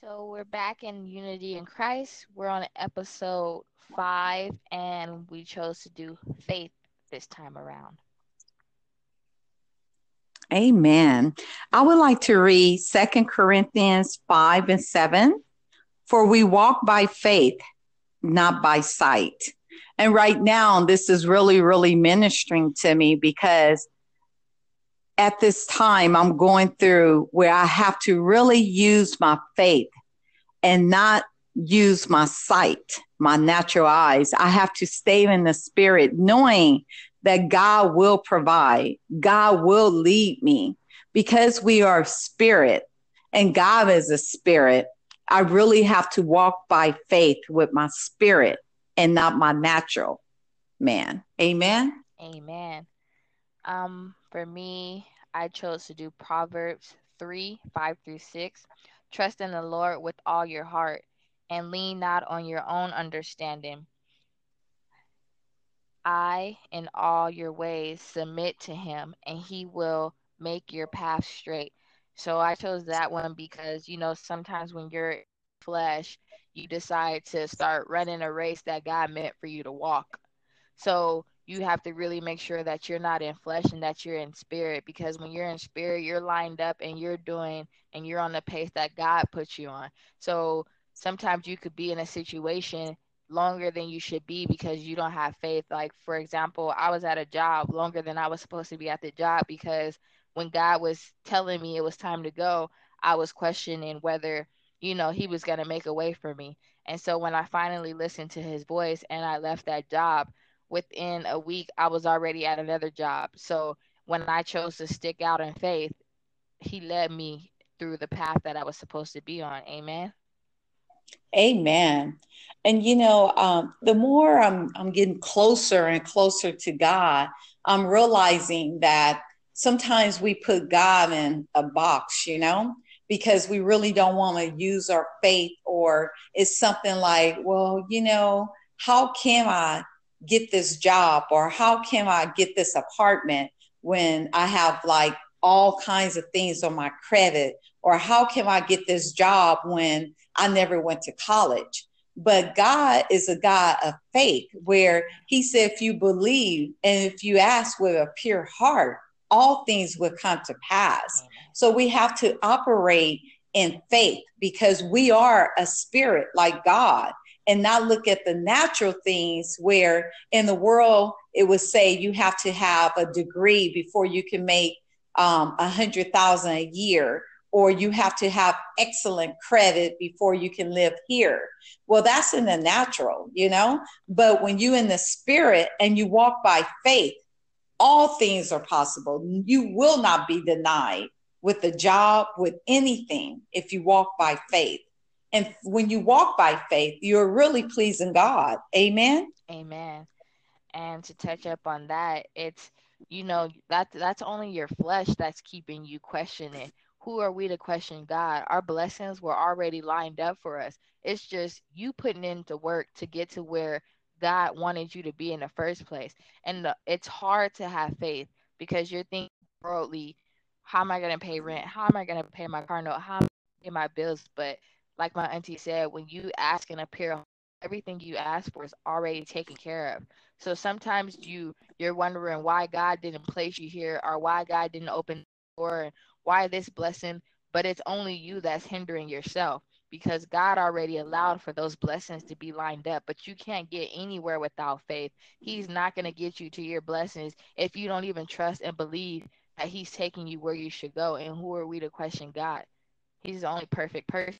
So we're back in Unity in Christ. We're on episode five, and we chose to do faith this time around. Amen. I would like to read Second Corinthians 5 and 7. For we walk by faith, not by sight. And right now, this is really, really ministering to me because at this time I'm going through where I have to really use my faith and not use my sight, my natural eyes. I have to stay in the spirit, knowing that God will provide, God will lead me because we are spirit and God is a spirit. I really have to walk by faith with my spirit and not my natural man. Amen. Amen. Um, for me, I chose to do Proverbs 3 5 through 6. Trust in the Lord with all your heart and lean not on your own understanding. I, in all your ways, submit to him, and he will make your path straight. So I chose that one because, you know, sometimes when you're flesh, you decide to start running a race that God meant for you to walk. So you have to really make sure that you're not in flesh and that you're in spirit because when you're in spirit you're lined up and you're doing and you're on the pace that god puts you on. So sometimes you could be in a situation longer than you should be because you don't have faith. Like for example i was at a job longer than i was supposed to be at the job because when god was telling me it was time to go i was questioning whether you know he was going to make a way for me. And so when i finally listened to his voice and i left that job within a week, I was already at another job. So when I chose to stick out in faith, He led me through the path that I was supposed to be on. Amen. Amen. And you know, um, the more I'm I'm getting closer and closer to God, I'm realizing that sometimes we put God in a box, you know, because we really don't want to use our faith, or it's something like, well, you know, how can I get this job or how can I get this apartment when I have like all kinds of things on my credit or how can I get this job when I never went to college? But God is a God of faith where He said, if you believe and if you ask with a pure heart, all things will come to pass. So we have to operate in faith because we are a spirit like God and not look at the natural things where in the world it would say you have to have a degree before you can make um, a um, hundred thousand a year or you have to have excellent credit before you can live here. Well that's in the natural you know? But when you in the spirit and you walk by faith all things are possible. You will not be denied with a job with anything if you walk by faith and when you walk by faith, you're really pleasing God. Amen. Amen. And to touch up on that, it's you know that that's only your flesh that's keeping you questioning. Who are we to question God? Our blessings were already lined up for us. It's just you putting into work to get to where God wanted you to be in the first place. And the, it's hard to have faith because you're thinking worldly. How am I going to pay rent? How am I going to pay my car note? How am I going to pay my bills? But like my auntie said, when you ask and appear, everything you ask for is already taken care of. So sometimes you you're wondering why God didn't place you here or why God didn't open the door and why this blessing, but it's only you that's hindering yourself because God already allowed for those blessings to be lined up, but you can't get anywhere without faith. He's not going to get you to your blessings if you don't even trust and believe that he's taking you where you should go. And who are we to question God? He's the only perfect person